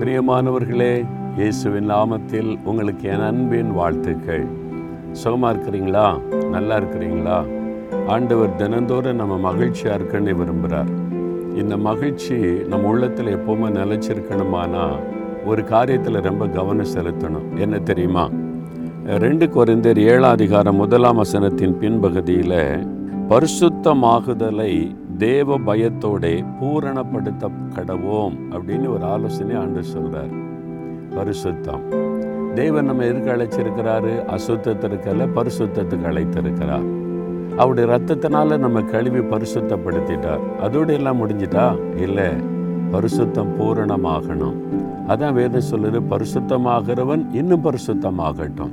பிரியமானவர்களே இயேசுவின் நாமத்தில் உங்களுக்கு என் அன்பின் வாழ்த்துக்கள். சுகமாக இருக்கிறீங்களா? நல்லா இருக்கிறீங்களா? ஆண்டவர் தினந்தோறும் நம்ம மகிழ்ச்சியாக இருக்கன்னு விரும்புகிறார் இந்த மகிழ்ச்சி நம்ம உள்ளத்தில் எப்போவுமே நிலச்சிருக்கணுமானா ஒரு காரியத்தில் ரொம்ப கவனம் செலுத்தணும். என்ன தெரியுமா? ரெண்டு குறைந்தர் ஏழாம் அதிகாரம் முதலாம் வசனத்தின் பின்பகுதியில் பரிசுத்தமாகுதலை தேவ பயத்தோடே பூரணப்படுத்த கடவோம் அப்படின்னு ஒரு ஆலோசனை ஆண்டு சொல்கிறார் பரிசுத்தம். தேவன் நம்ம எதுக்கு அழைச்சிருக்கிறாரு? அசுத்தத்திற்கல்ல பரிசுத்தத்துக்கு அழைத்திருக்கிறார். அவருடைய ரத்தத்தினால நம்ம கழுவி பரிசுத்தப்படுத்திட்டார். அதோடு எல்லாம் முடிஞ்சிட்டா? இல்லை. பரிசுத்தம் பூரணமாகணும். அதான் வேதம் சொல்லுது பரிசுத்தமாகிறவன் இன்னும் பரிசுத்தமாகட்டும்.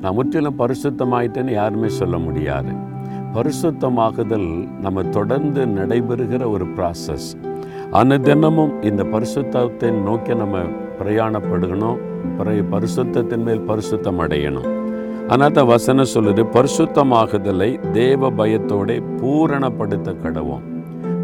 நான் முற்றிலும் பரிசுத்தமாயிட்டேன்னு யாருமே சொல்ல முடியாது. பரிசுத்தமாகுதல் நம்ம தொடர்ந்து நடைபெறுகிற ஒரு ப்ராசஸ் அனுதினமும் இந்த பரிசுத்தத்தை நோக்கி நம்ம பிரயாணப்படுகணும் பிற- பரிசுத்தத்தின் மேல் பரிசுத்தம் அடையணும். ஆனால் தான் வசனம் சொல்லுது பரிசுத்தமாகுதலை தேவ பயத்தோட பூரணப்படுத்த கடவும்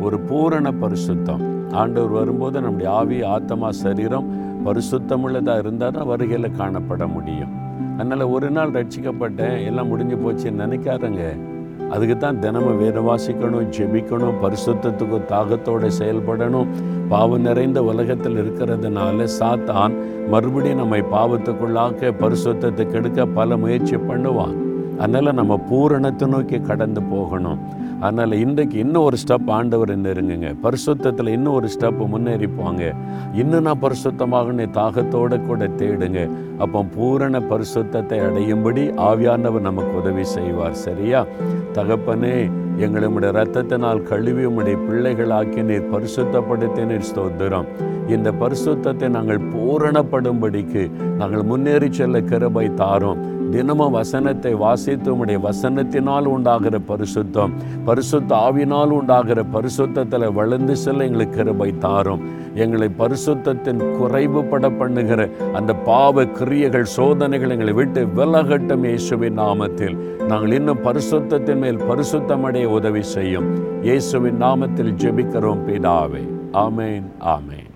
ஒரு பூரண பரிசுத்தம். ஆண்டவர் வரும்போது நம்முடைய ஆவி ஆத்மா சரீரம் பரிசுத்தமுள்ளதாக இருந்தால் தான் வருகையில் காணப்பட முடியும். அதனால் ஒரு நாள் ரட்சிக்கப்பட்டேன் எல்லாம் முடிஞ்சு போச்சுன்னு நினைக்காதங்க. அதுக்கு தான் தினமும் வேத வாசிக்கணும் ஜெபிக்கணும் பரிசுத்தத்துக்கு தாகத்தோடு செயல்படணும். பாவம் நிறைந்த உலகத்தில் இருக்கிறதுனால சாத்தான் மறுபடியும் நம்மை பாவத்துக்குள்ளாக்க பரிசுத்தத்தை கெடுக்க பல முயற்சி பண்ணுவான். அதனால் நம்ம பூரணத்தை நோக்கி கடந்து போகணும். அதனால் இன்றைக்கு இன்னும் ஒரு ஸ்டெப் ஆண்டவர் நெருங்குங்க பரிசுத்தத்தில் இன்னும் ஒரு ஸ்டெப் முன்னேறி போங்க இன்னும் நான் பரிசுத்தமாகனே தாகத்தோடு கூட தேடுங்க. அப்போ பூரண பரிசுத்தத்தை அடையும்படி ஆவியானவர் நமக்கு உதவி செய்வார். சரியா? தகப்பனே எங்களை உம்முடைய ரத்தத்தினால் கழுவி உம்முடைய பிள்ளைகளாக்கி நீர் பரிசுத்தப்படுத்தி நீர் ஸ்தோத்திரம். இந்த பரிசுத்தத்தை நாங்கள் பூரணப்படும்படிக்கு நாங்கள் முன்னேறி செல்ல கிருபை தாரோம். தினமும் வசனத்தை வாசித்து உம்முடைய வசனத்தினால் உண்டாகிற பரிசுத்தம் பரிசுத்த ஆவினால் உண்டாகிற பரிசுத்தத்தில் வளர்ந்து செல்ல எங்களுக்கு கிருபை தாரும். எங்களை பரிசுத்தத்தின் குறைவுபட பண்ணுகிற அந்த பாவ கிரியைகள் சோதனைகள் எங்களை விட்டு விலகட்டும் இயேசுவின் நாமத்தில். நாங்கள் இன்னும் பரிசுத்தத்தின் மேல் பரிசுத்தமடைய உதவி செய்யும். இயேசுவின் நாமத்தில் ஜெபிக்கிறோம் பிதாவே. ஆமேன் ஆமேன்.